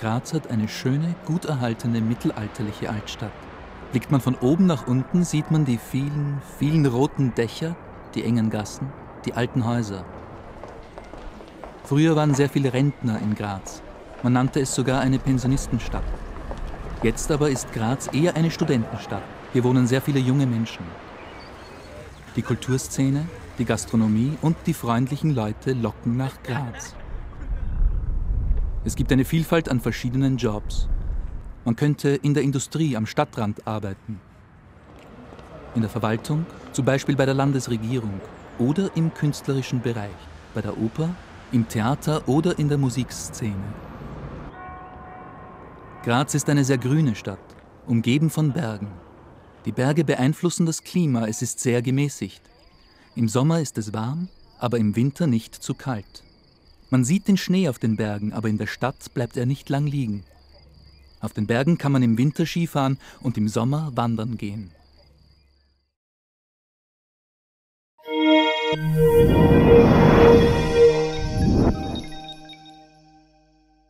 Graz hat eine schöne, gut erhaltene mittelalterliche Altstadt. Blickt man von oben nach unten, sieht man die vielen, vielen roten Dächer, die engen Gassen, die alten Häuser. Früher waren sehr viele Rentner in Graz. Man nannte es sogar eine Pensionistenstadt. Jetzt aber ist Graz eher eine Studentenstadt. Hier wohnen sehr viele junge Menschen. Die Kulturszene, die Gastronomie und die freundlichen Leute locken nach Graz. Es gibt eine Vielfalt an verschiedenen Jobs. Man könnte in der Industrie am Stadtrand arbeiten, in der Verwaltung, zum Beispiel bei der Landesregierung oder im künstlerischen Bereich, bei der Oper, im Theater oder in der Musikszene. Graz ist eine sehr grüne Stadt, umgeben von Bergen. Die Berge beeinflussen das Klima, es ist sehr gemäßigt. Im Sommer ist es warm, aber im Winter nicht zu kalt. Man sieht den Schnee auf den Bergen, aber in der Stadt bleibt er nicht lang liegen. Auf den Bergen kann man im Winter Skifahren und im Sommer wandern gehen.